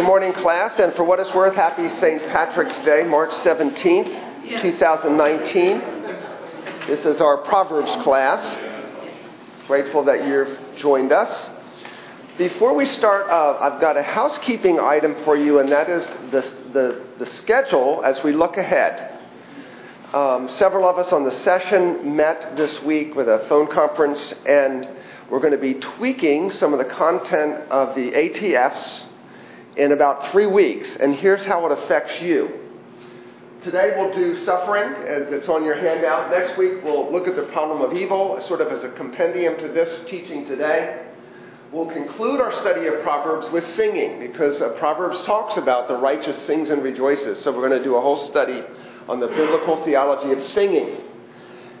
Good morning, class, and for what it's worth, happy St. Patrick's Day, March 17th, 2019. This is our Proverbs class. Grateful that you've joined us. Before we start, uh, I've got a housekeeping item for you, and that is the, the, the schedule as we look ahead. Um, several of us on the session met this week with a phone conference, and we're going to be tweaking some of the content of the ATFs in about three weeks, and here's how it affects you. Today we'll do suffering, that's on your handout. Next week we'll look at the problem of evil, sort of as a compendium to this teaching today. We'll conclude our study of Proverbs with singing, because uh, Proverbs talks about the righteous sings and rejoices. So we're going to do a whole study on the biblical theology of singing.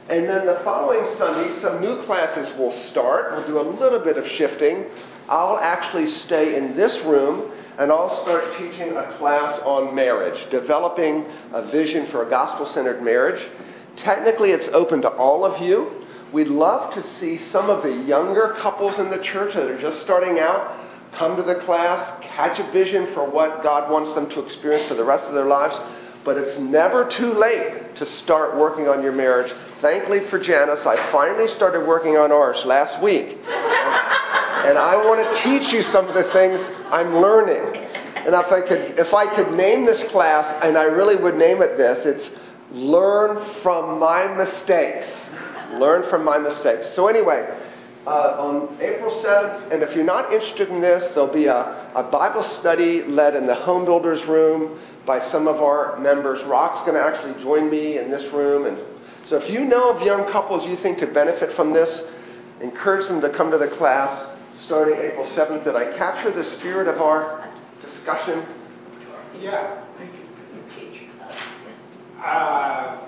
And then the following Sunday, some new classes will start. We'll do a little bit of shifting. I'll actually stay in this room and I'll start teaching a class on marriage, developing a vision for a gospel centered marriage. Technically, it's open to all of you. We'd love to see some of the younger couples in the church that are just starting out come to the class, catch a vision for what God wants them to experience for the rest of their lives. But it's never too late to start working on your marriage. Thankfully for Janice, I finally started working on ours last week. And I want to teach you some of the things I'm learning. And if I could, if I could name this class, and I really would name it this, it's Learn from My Mistakes. Learn from My Mistakes. So, anyway, uh, on April 7th, and if you're not interested in this, there'll be a, a Bible study led in the home builders room by some of our members. Rock's going to actually join me in this room. And so, if you know of young couples you think could benefit from this, encourage them to come to the class starting April 7th. Did I capture the spirit of our discussion? Yeah. Uh,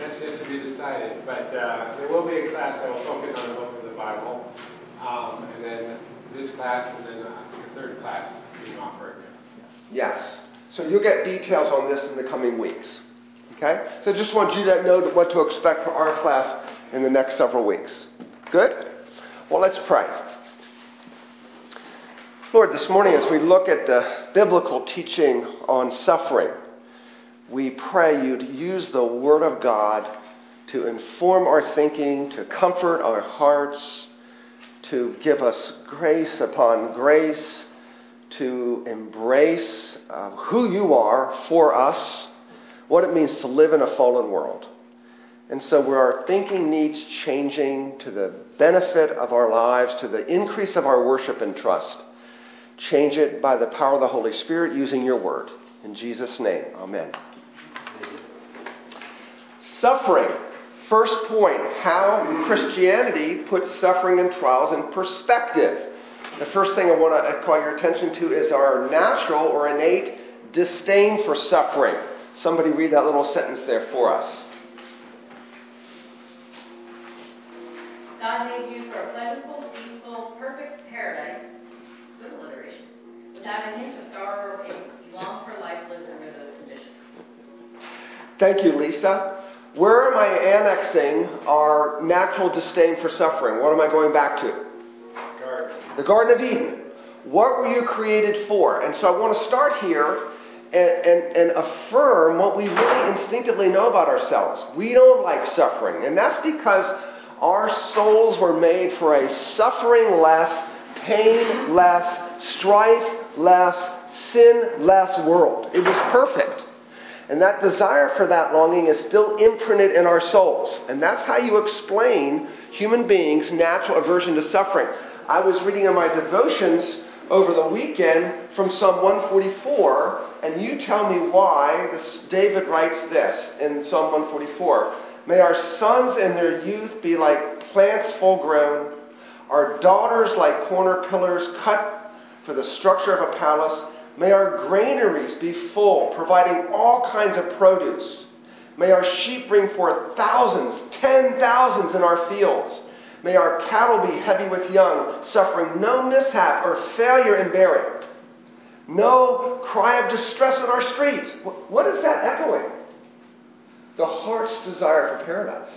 that's just to be decided. But uh, there will be a class that will focus on the book of the Bible. Um, and then this class, and then uh, the third class being offered. Yes. So you'll get details on this in the coming weeks. Okay? So I just want you to know what to expect for our class in the next several weeks. Good? Well, let's pray. Lord, this morning as we look at the biblical teaching on suffering, we pray you to use the Word of God to inform our thinking, to comfort our hearts, to give us grace upon grace, to embrace uh, who you are for us, what it means to live in a fallen world. And so, where our thinking needs changing to the benefit of our lives, to the increase of our worship and trust, Change it by the power of the Holy Spirit using your word. In Jesus' name, amen. Suffering. First point how Christianity puts suffering and trials in perspective. The first thing I want to call your attention to is our natural or innate disdain for suffering. Somebody read that little sentence there for us. God made you for a pleasurable, peaceful, perfect paradise without a hint of sorrow or pain. You long for life lived under those conditions. Thank you, Lisa. Where am I annexing our natural disdain for suffering? What am I going back to? Garden. The Garden of Eden. What were you created for? And so I want to start here and, and, and, affirm what we really instinctively know about ourselves. We don't like suffering. And that's because our souls were made for a suffering less, pain less, strife less, sin less world. It was perfect. And that desire for that longing is still imprinted in our souls. And that's how you explain human beings' natural aversion to suffering. I was reading in my devotions over the weekend from Psalm 144, and you tell me why this, David writes this in Psalm 144 May our sons in their youth be like plants full grown, our daughters like corner pillars cut for the structure of a palace. May our granaries be full, providing all kinds of produce. May our sheep bring forth thousands, ten thousands in our fields. May our cattle be heavy with young, suffering no mishap or failure in bearing. No cry of distress in our streets. What is that echoing? The heart's desire for paradise.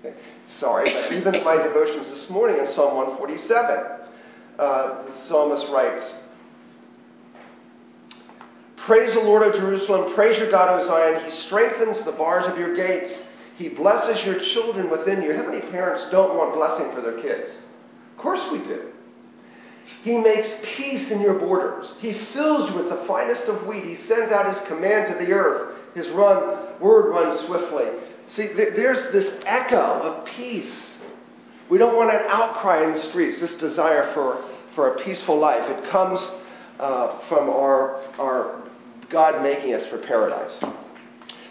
Okay. Sorry, but even in my devotions this morning in Psalm 147, uh, the psalmist writes, Praise the Lord, O Jerusalem. Praise your God, O Zion. He strengthens the bars of your gates. He blesses your children within you. How many parents don't want blessing for their kids? Of course we do. He makes peace in your borders. He fills you with the finest of wheat. He sends out his command to the earth. His run, word runs swiftly. See, there's this echo of peace. We don't want an outcry in the streets, this desire for, for a peaceful life. It comes uh, from our, our God making us for paradise.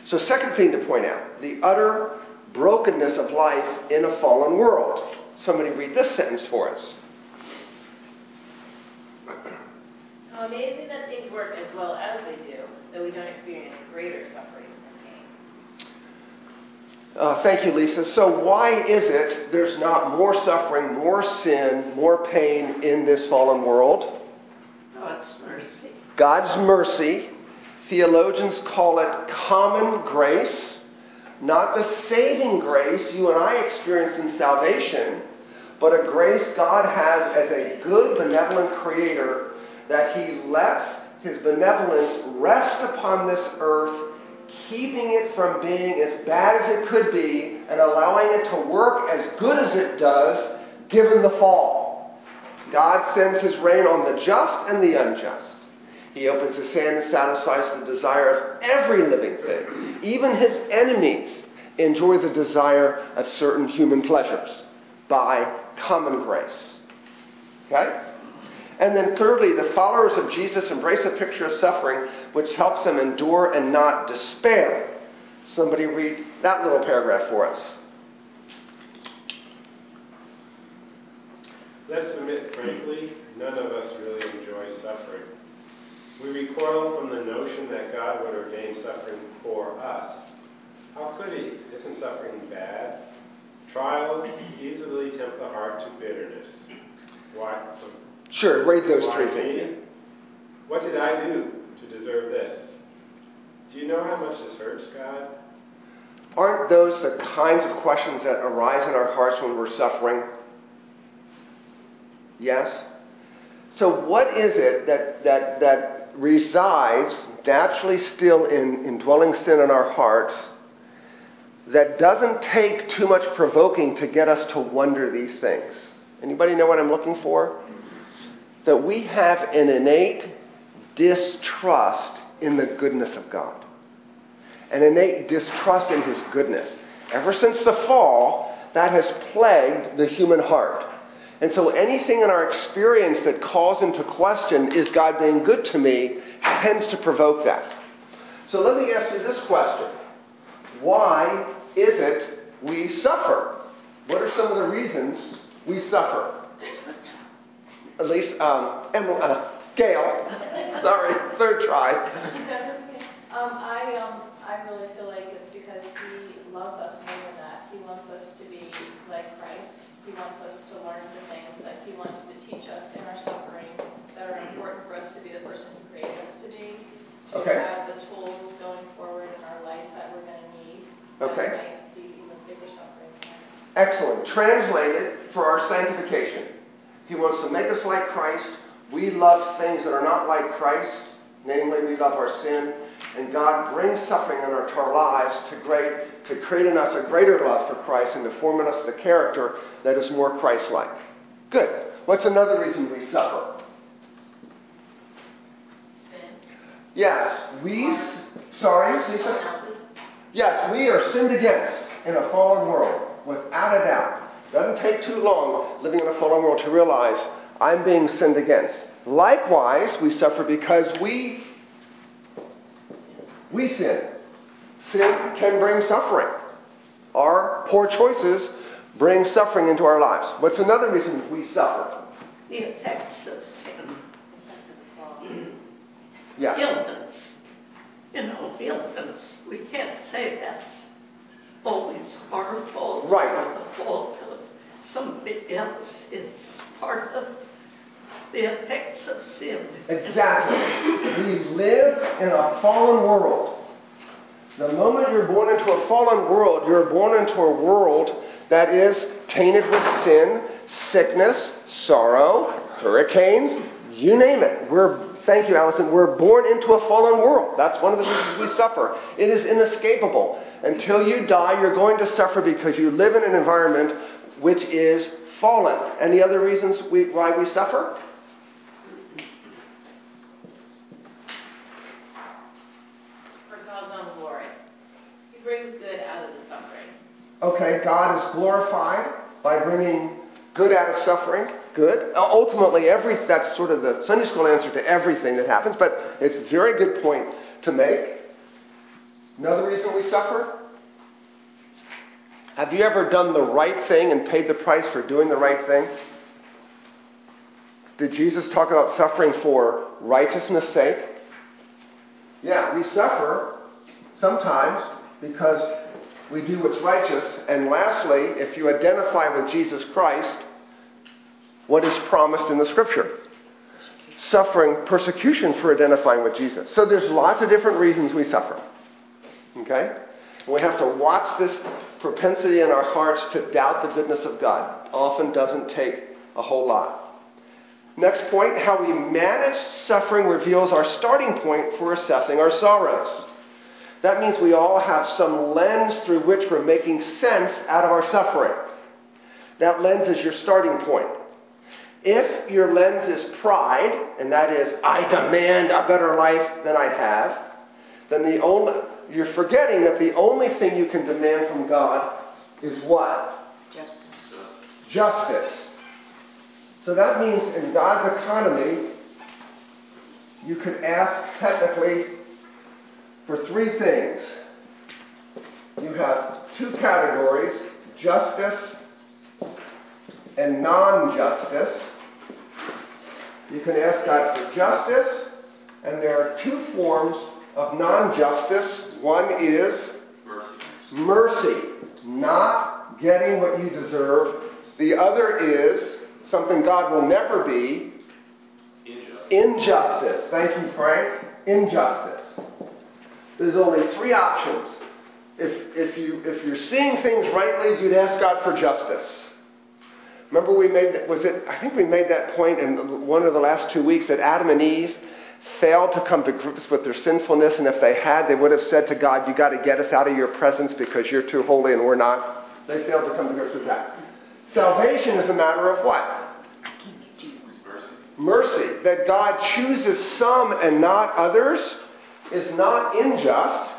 So, second thing to point out the utter brokenness of life in a fallen world. Somebody read this sentence for us. How amazing that things work as well as they do, though we don't experience greater suffering. Uh, thank you, Lisa. So, why is it there's not more suffering, more sin, more pain in this fallen world? God's mercy. God's mercy. Theologians call it common grace, not the saving grace you and I experience in salvation, but a grace God has as a good, benevolent creator that He lets His benevolence rest upon this earth, keeping it from being as bad as it could be and allowing it to work as good as it does given the fall. God sends His rain on the just and the unjust. He opens his hand and satisfies the desire of every living thing. Even his enemies enjoy the desire of certain human pleasures by common grace. Okay? And then, thirdly, the followers of Jesus embrace a picture of suffering which helps them endure and not despair. Somebody read that little paragraph for us. Let's admit frankly, none of us really enjoy suffering. We recoil from the notion that God would ordain suffering for us. How could He? Isn't suffering bad? Trials easily tempt the heart to bitterness. Why? Sure, read those Why three things. What did I do to deserve this? Do you know how much this hurts, God? Aren't those the kinds of questions that arise in our hearts when we're suffering? Yes? So, what is it that, that, that resides naturally still in indwelling sin in our hearts that doesn't take too much provoking to get us to wonder these things. Anybody know what I'm looking for? That we have an innate distrust in the goodness of God. An innate distrust in his goodness. Ever since the fall, that has plagued the human heart. And so anything in our experience that calls into question, is God being good to me, tends to provoke that. So let me ask you this question Why is it we suffer? What are some of the reasons we suffer? At least, um, Emily, uh, Gail. Sorry, third try. um, I, um, I really feel like it's because He loves us more than that. He wants us to be like Christ. He wants us to learn the things that He wants to teach us in our suffering that are important for us to be the person He created us to be, to okay. have the tools going forward in our life that we're going to need. Okay. That might be even bigger suffering. Excellent. Translated for our sanctification. He wants to make us like Christ. We love things that are not like Christ. Namely, we love our sin. And God brings suffering into our lives to, great, to create in us a greater love for Christ and to form in us the character that is more Christ like. Good. What's another reason we suffer? Sin. Yes, we. Sorry, Lisa? Yes, we are sinned against in a fallen world, without a doubt. Doesn't take too long living in a fallen world to realize I'm being sinned against. Likewise, we suffer because we we sin. Sin can bring suffering. Our poor choices bring suffering into our lives. What's another reason we suffer? The effects of sin. Yes. Illness. You know, illness. We can't say that's always our fault Right. or the fault of somebody else. It's part of the effects of sin. Exactly. We live in a fallen world. The moment you're born into a fallen world, you're born into a world that is tainted with sin, sickness, sorrow, hurricanes, you name it. We're thank you, Allison. We're born into a fallen world. That's one of the reasons we suffer. It is inescapable. Until you die, you're going to suffer because you live in an environment which is fallen. Any other reasons we, why we suffer? For God's own glory. He brings good out of the suffering. Okay, God is glorified by bringing good out of suffering. Good. Uh, ultimately, every that's sort of the Sunday school answer to everything that happens, but it's a very good point to make. Another reason we suffer? Have you ever done the right thing and paid the price for doing the right thing? Did Jesus talk about suffering for righteousness' sake? Yeah, we suffer sometimes because we do what's righteous. And lastly, if you identify with Jesus Christ, what is promised in the scripture? Suffering persecution for identifying with Jesus. So there's lots of different reasons we suffer. Okay? We have to watch this propensity in our hearts to doubt the goodness of God. Often doesn't take a whole lot. Next point how we manage suffering reveals our starting point for assessing our sorrows. That means we all have some lens through which we're making sense out of our suffering. That lens is your starting point. If your lens is pride, and that is, I demand a better life than I have, then the only, you're forgetting that the only thing you can demand from God is what? Justice. Justice. So that means in God's economy, you could ask technically for three things. You have two categories justice and non justice. You can ask God for justice, and there are two forms of non justice. One is mercy, not getting what you deserve. The other is something God will never be injustice. Thank you, Frank. Injustice. There's only three options. If, if, you, if you're seeing things rightly, you'd ask God for justice. Remember, we made was it, I think we made that point in one of the last two weeks that Adam and Eve failed to come to grips with their sinfulness, and if they had, they would have said to God, You got to get us out of your presence because you're too holy and we're not. They failed to come to grips with that. Salvation is a matter of what? Mercy. That God chooses some and not others is not unjust.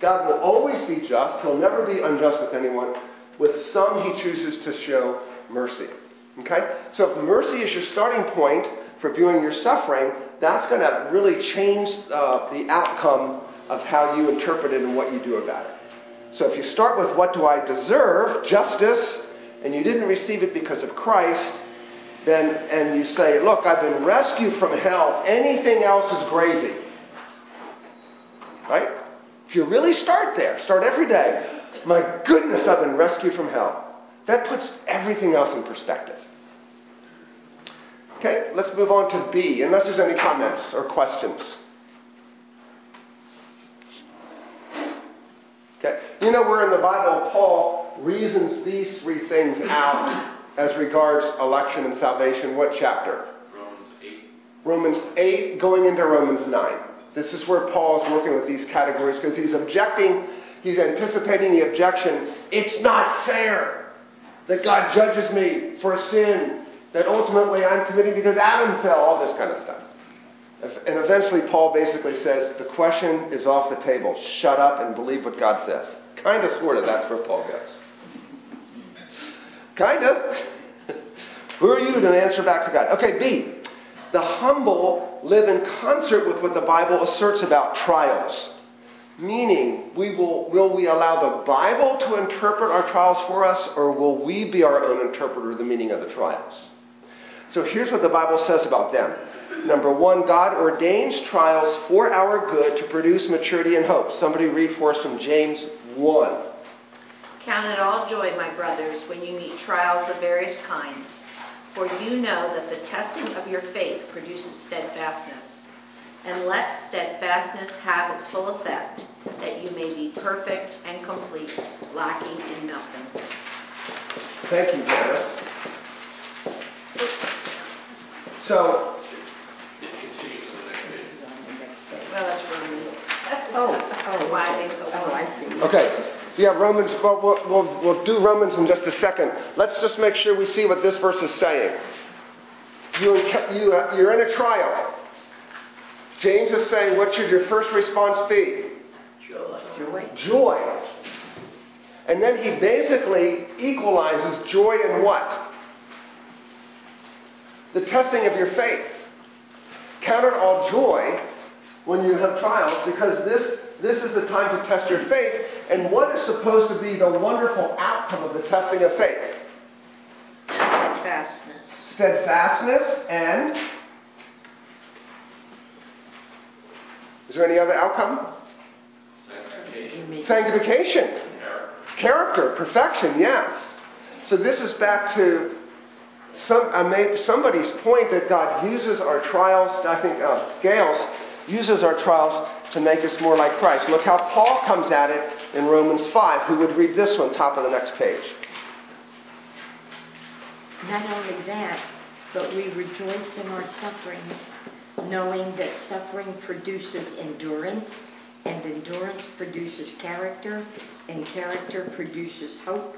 God will always be just. He'll never be unjust with anyone. With some, he chooses to show mercy. Okay? So if mercy is your starting point for viewing your suffering, that's going to really change uh, the outcome of how you interpret it and what you do about it. So if you start with what do I deserve, justice, and you didn't receive it because of Christ, then and you say, look, I've been rescued from hell. Anything else is gravy. Right? If you really start there, start every day. My goodness, I've been rescued from hell. That puts everything else in perspective. Okay, let's move on to B, unless there's any comments or questions. Okay, you know where in the Bible Paul reasons these three things out as regards election and salvation. What chapter? Romans 8. Romans 8 going into Romans 9. This is where Paul is working with these categories because he's objecting, he's anticipating the objection. It's not fair that God judges me for sin that ultimately I'm committing because Adam fell, all this kind of stuff. And eventually, Paul basically says the question is off the table. Shut up and believe what God says. Kind of, sort of, that's where Paul goes. Kind of. Who are you to answer back to God? Okay, B. The humble live in concert with what the Bible asserts about trials. Meaning, we will, will we allow the Bible to interpret our trials for us, or will we be our own interpreter of the meaning of the trials? So here's what the Bible says about them. Number one, God ordains trials for our good to produce maturity and hope. Somebody read for us from James 1. Count it all joy, my brothers, when you meet trials of various kinds, for you know that the testing of your faith produces steadfastness. And let steadfastness have its full effect, that you may be perfect and complete, lacking in nothing. Thank you, Janice. So, It continues in the next Oh, oh, Why I think so. Oh, I see. Okay. Yeah, Romans, well, we'll, we'll, we'll do Romans in just a second. Let's just make sure we see what this verse is saying. You, you, uh, you're in a trial. James is saying, what should your first response be? Joy. Joy. Joy. And then he basically equalizes joy and what? The testing of your faith. Count it all joy when you have trials because this, this is the time to test your faith. And what is supposed to be the wonderful outcome of the testing of faith? Steadfastness. Steadfastness and. Is there any other outcome? Sanctification. Character, perfection, yes. So this is back to some, I made somebody's point that God uses our trials, I think uh, Gail's uses our trials to make us more like Christ. Look how Paul comes at it in Romans 5. Who would read this one, top of the next page? Not only that, but we rejoice in our sufferings, knowing that suffering produces endurance, and endurance produces character, and character produces hope,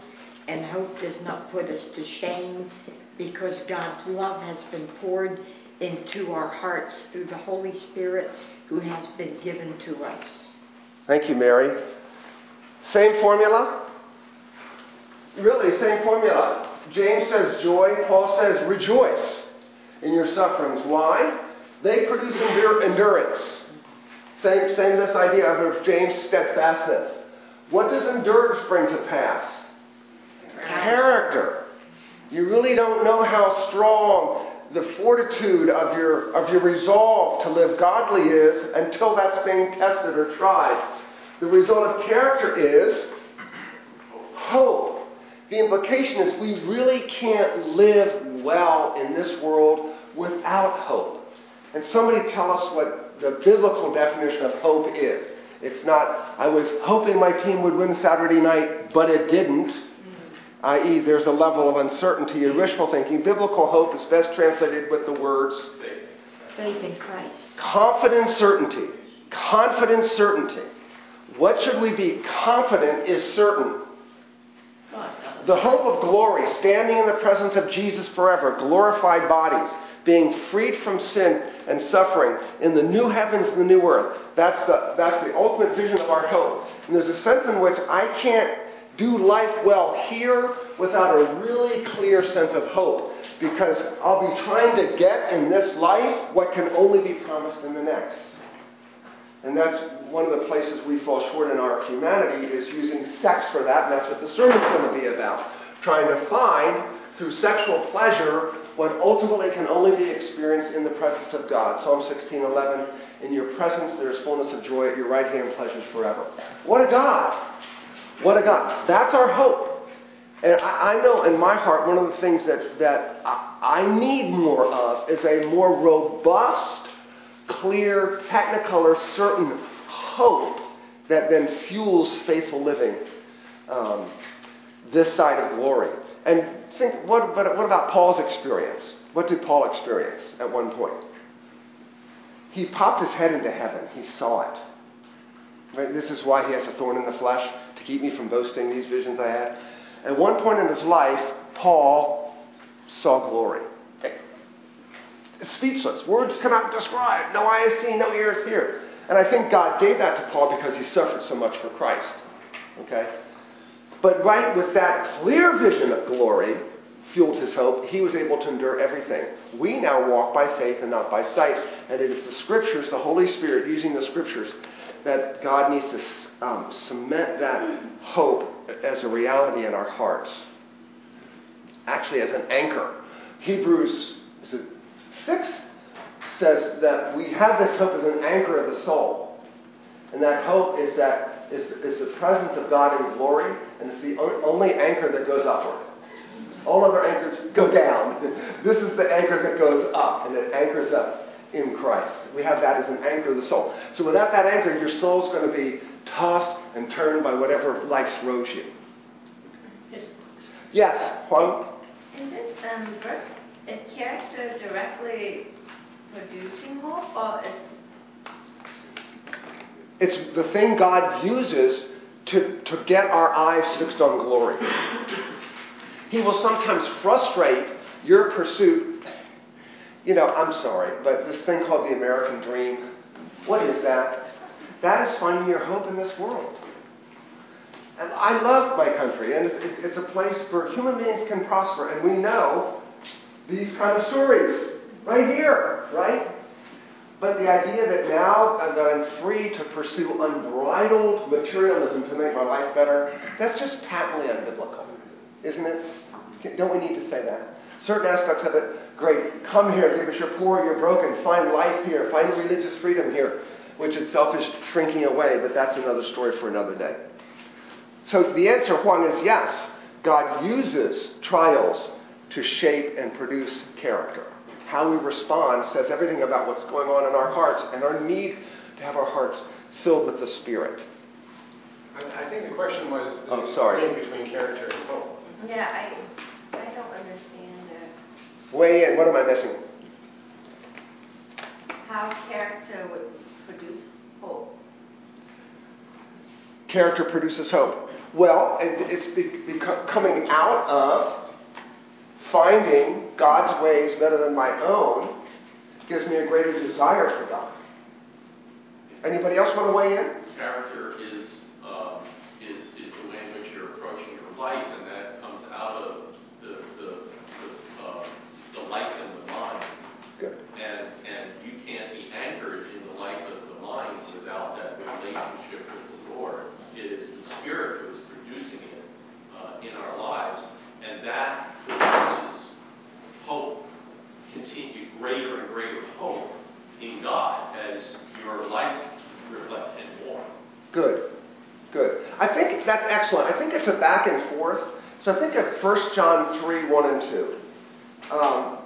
and hope does not put us to shame, because God's love has been poured into our hearts through the Holy Spirit who has been given to us. Thank you, Mary. Same formula? Really, same formula. James says joy, Paul says rejoice in your sufferings. Why? They produce endurance. Same, same this idea of James' steadfastness. What does endurance bring to pass? Character. You really don't know how strong the fortitude of your, of your resolve to live godly is until that's being tested or tried. The result of character is hope. The implication is we really can't live well in this world without hope. And somebody tell us what the biblical definition of hope is. It's not, I was hoping my team would win Saturday night, but it didn't i.e., there's a level of uncertainty and wishful thinking. Biblical hope is best translated with the words Faith in Christ. confident certainty. Confident certainty. What should we be? Confident is certain. The hope of glory, standing in the presence of Jesus forever, glorified bodies, being freed from sin and suffering in the new heavens and the new earth. That's the, that's the ultimate vision of our hope. And there's a sense in which I can't do life well here without a really clear sense of hope because I'll be trying to get in this life what can only be promised in the next. And that's one of the places we fall short in our humanity is using sex for that, and that's what the sermon's going to be about. Trying to find, through sexual pleasure, what ultimately can only be experienced in the presence of God. Psalm 16:11, in your presence there is fullness of joy, at your right hand pleasures forever. What a God! What a God. That's our hope. And I, I know in my heart, one of the things that, that I, I need more of is a more robust, clear, technicolor, certain hope that then fuels faithful living um, this side of glory. And think, what, but what about Paul's experience? What did Paul experience at one point? He popped his head into heaven. He saw it. Right? This is why he has a thorn in the flesh, keep me from boasting these visions I had. At one point in his life, Paul saw glory. Speechless. Words cannot describe. No eye has seen, no ear has heard. And I think God gave that to Paul because he suffered so much for Christ. Okay? But right with that clear vision of glory, fueled his hope, he was able to endure everything. We now walk by faith and not by sight. And it is the scriptures, the Holy Spirit using the scriptures, that God needs to um, cement that hope as a reality in our hearts. Actually, as an anchor. Hebrews is it 6 says that we have this hope as an anchor of the soul. And that hope is that is, is the presence of God in glory, and it's the only anchor that goes upward. All other anchors go down. This is the anchor that goes up, and it anchors us in Christ. We have that as an anchor of the soul. So without that anchor, your soul's going to be tossed and turned by whatever life throws you. Yes, Juan? In this um, verse, is character directly producing hope, or is It's the thing God uses to, to get our eyes fixed on glory. He will sometimes frustrate your pursuit. You know, I'm sorry, but this thing called the American dream, what is that? That is finding your hope in this world. And I love my country, and it's, it's a place where human beings can prosper, and we know these kind of stories right here, right? But the idea that now that I'm free to pursue unbridled materialism to make my life better, that's just patently unbiblical, isn't it? Don't we need to say that? Certain aspects of it, great. Come here because you're poor, you're broken. Find life here. Find religious freedom here, which itself is shrinking away, but that's another story for another day. So the answer, Huang, is yes. God uses trials to shape and produce character. How we respond says everything about what's going on in our hearts and our need to have our hearts filled with the Spirit. I, I think the question was the Oh, sorry. link between character and hope. Yeah, I, I don't understand Weigh in. What am I missing? how character would produce hope. Character produces hope. Well, it- it's be- beco- coming out of finding God's ways better than my own gives me a greater desire for God. Anybody else want to weigh in? character is, um, is, is the way in which you're approaching your life, and that comes out of the, the, the, uh, the life in the mind. Good. And, and you can't be anchored in the life of the mind without that relationship with the Lord. It is the Spirit who is producing it uh, in our lives, that produces hope, continued greater and greater hope in God as your life reflects Him more. Good. Good. I think that's excellent. I think it's a back and forth. So I think of 1 John 3 1 and 2. Um,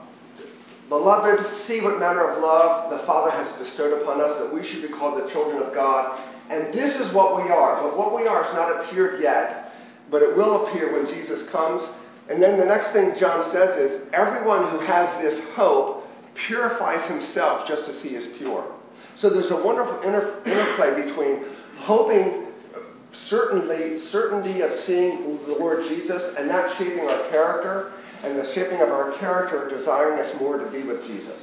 Beloved, see what manner of love the Father has bestowed upon us that we should be called the children of God. And this is what we are. But what we are has not appeared yet, but it will appear when Jesus comes. And then the next thing John says is everyone who has this hope purifies himself just as he is pure. So there's a wonderful inter- interplay between hoping certainly certainty of seeing the Lord Jesus and that shaping our character and the shaping of our character desiring us more to be with Jesus.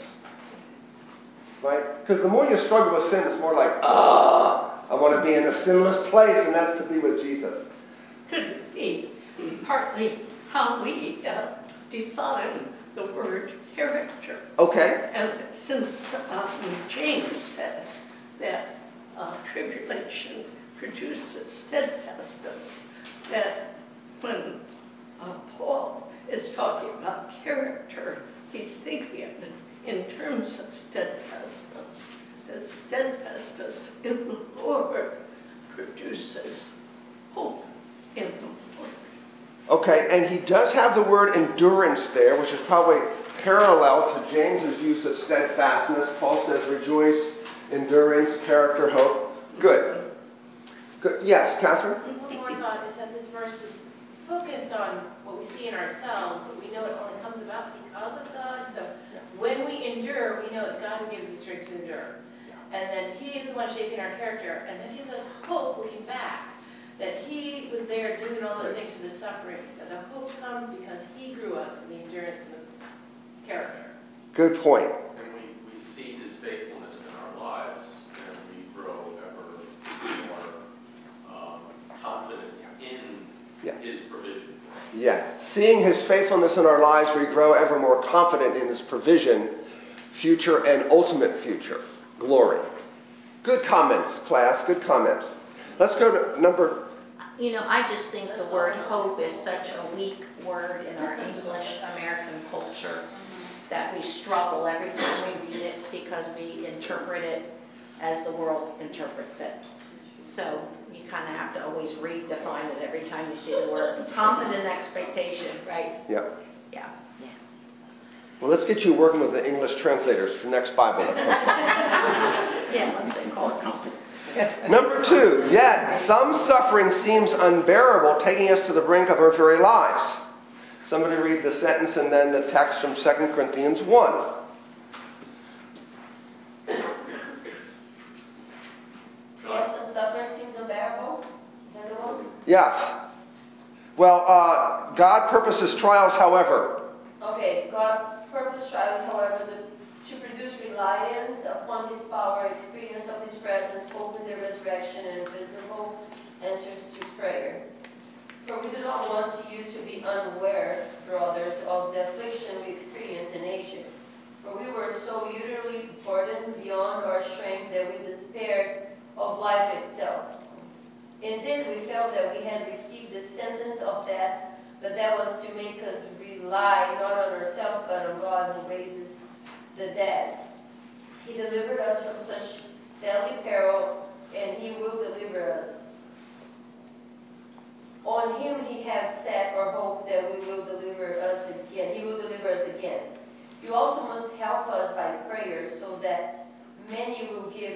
Right? Because the more you struggle with sin, it's more like, ah, I want to be in a sinless place, and that's to be with Jesus. Could be partly how we uh, define the word character. Okay. And since um, James says that uh, tribulation produces steadfastness, that when uh, Paul is talking about character, he's thinking of it in terms of steadfastness. That steadfastness in the Lord produces hope in the Lord. Okay, and he does have the word endurance there, which is probably parallel to James's use of steadfastness. Paul says rejoice, endurance, character, hope. Good. Good. Yes, Catherine? One more thought is that this verse is focused on what we see in ourselves, but we know it only comes about because of God. So when we endure, we know it's God who gives us strength to endure. And then He is the one shaping our character, and that gives us hope looking back. That He was there doing all those things for the suffering. So the hope comes because He grew us in the endurance and the character. Good point. And we, we see his faithfulness in our lives, and we grow ever more um, confident in Yeah. his provision. Yeah. Seeing his faithfulness in our lives, we grow ever more confident in his provision, future and ultimate future. Glory. Good comments, class. Good comments. Let's go to number. You know, I just think the word hope is such a weak word in our English American culture that we struggle every time we read it because we interpret it as the world interprets it. So you kind of have to always redefine it every time you see the word. Confident expectation, right? Yeah. Yeah. Yeah. Well, let's get you working with the English translators for next Bible. Yeah, let's say call it confidence. Number two, yet some suffering seems unbearable, taking us to the brink of our very lives. Somebody read the sentence and then the text from 2 Corinthians 1. Yet Yes. Well, uh, God purposes trials, however. Okay, God purposes trials, however, the- to produce reliance upon His power, experience of His presence, hope in the resurrection, and visible answers to prayer. For we do not want you to be unaware, brothers, of the affliction we experienced in Asia. For we were so utterly burdened beyond our strength that we despaired of life itself. Indeed, we felt that we had received the sentence of death, but that was to make us rely not on ourselves but on God who raises the dead. He delivered us from such deadly peril, and He will deliver us. On Him He has set our hope that we will deliver us again. He will deliver us again. You also must help us by prayer so that many will give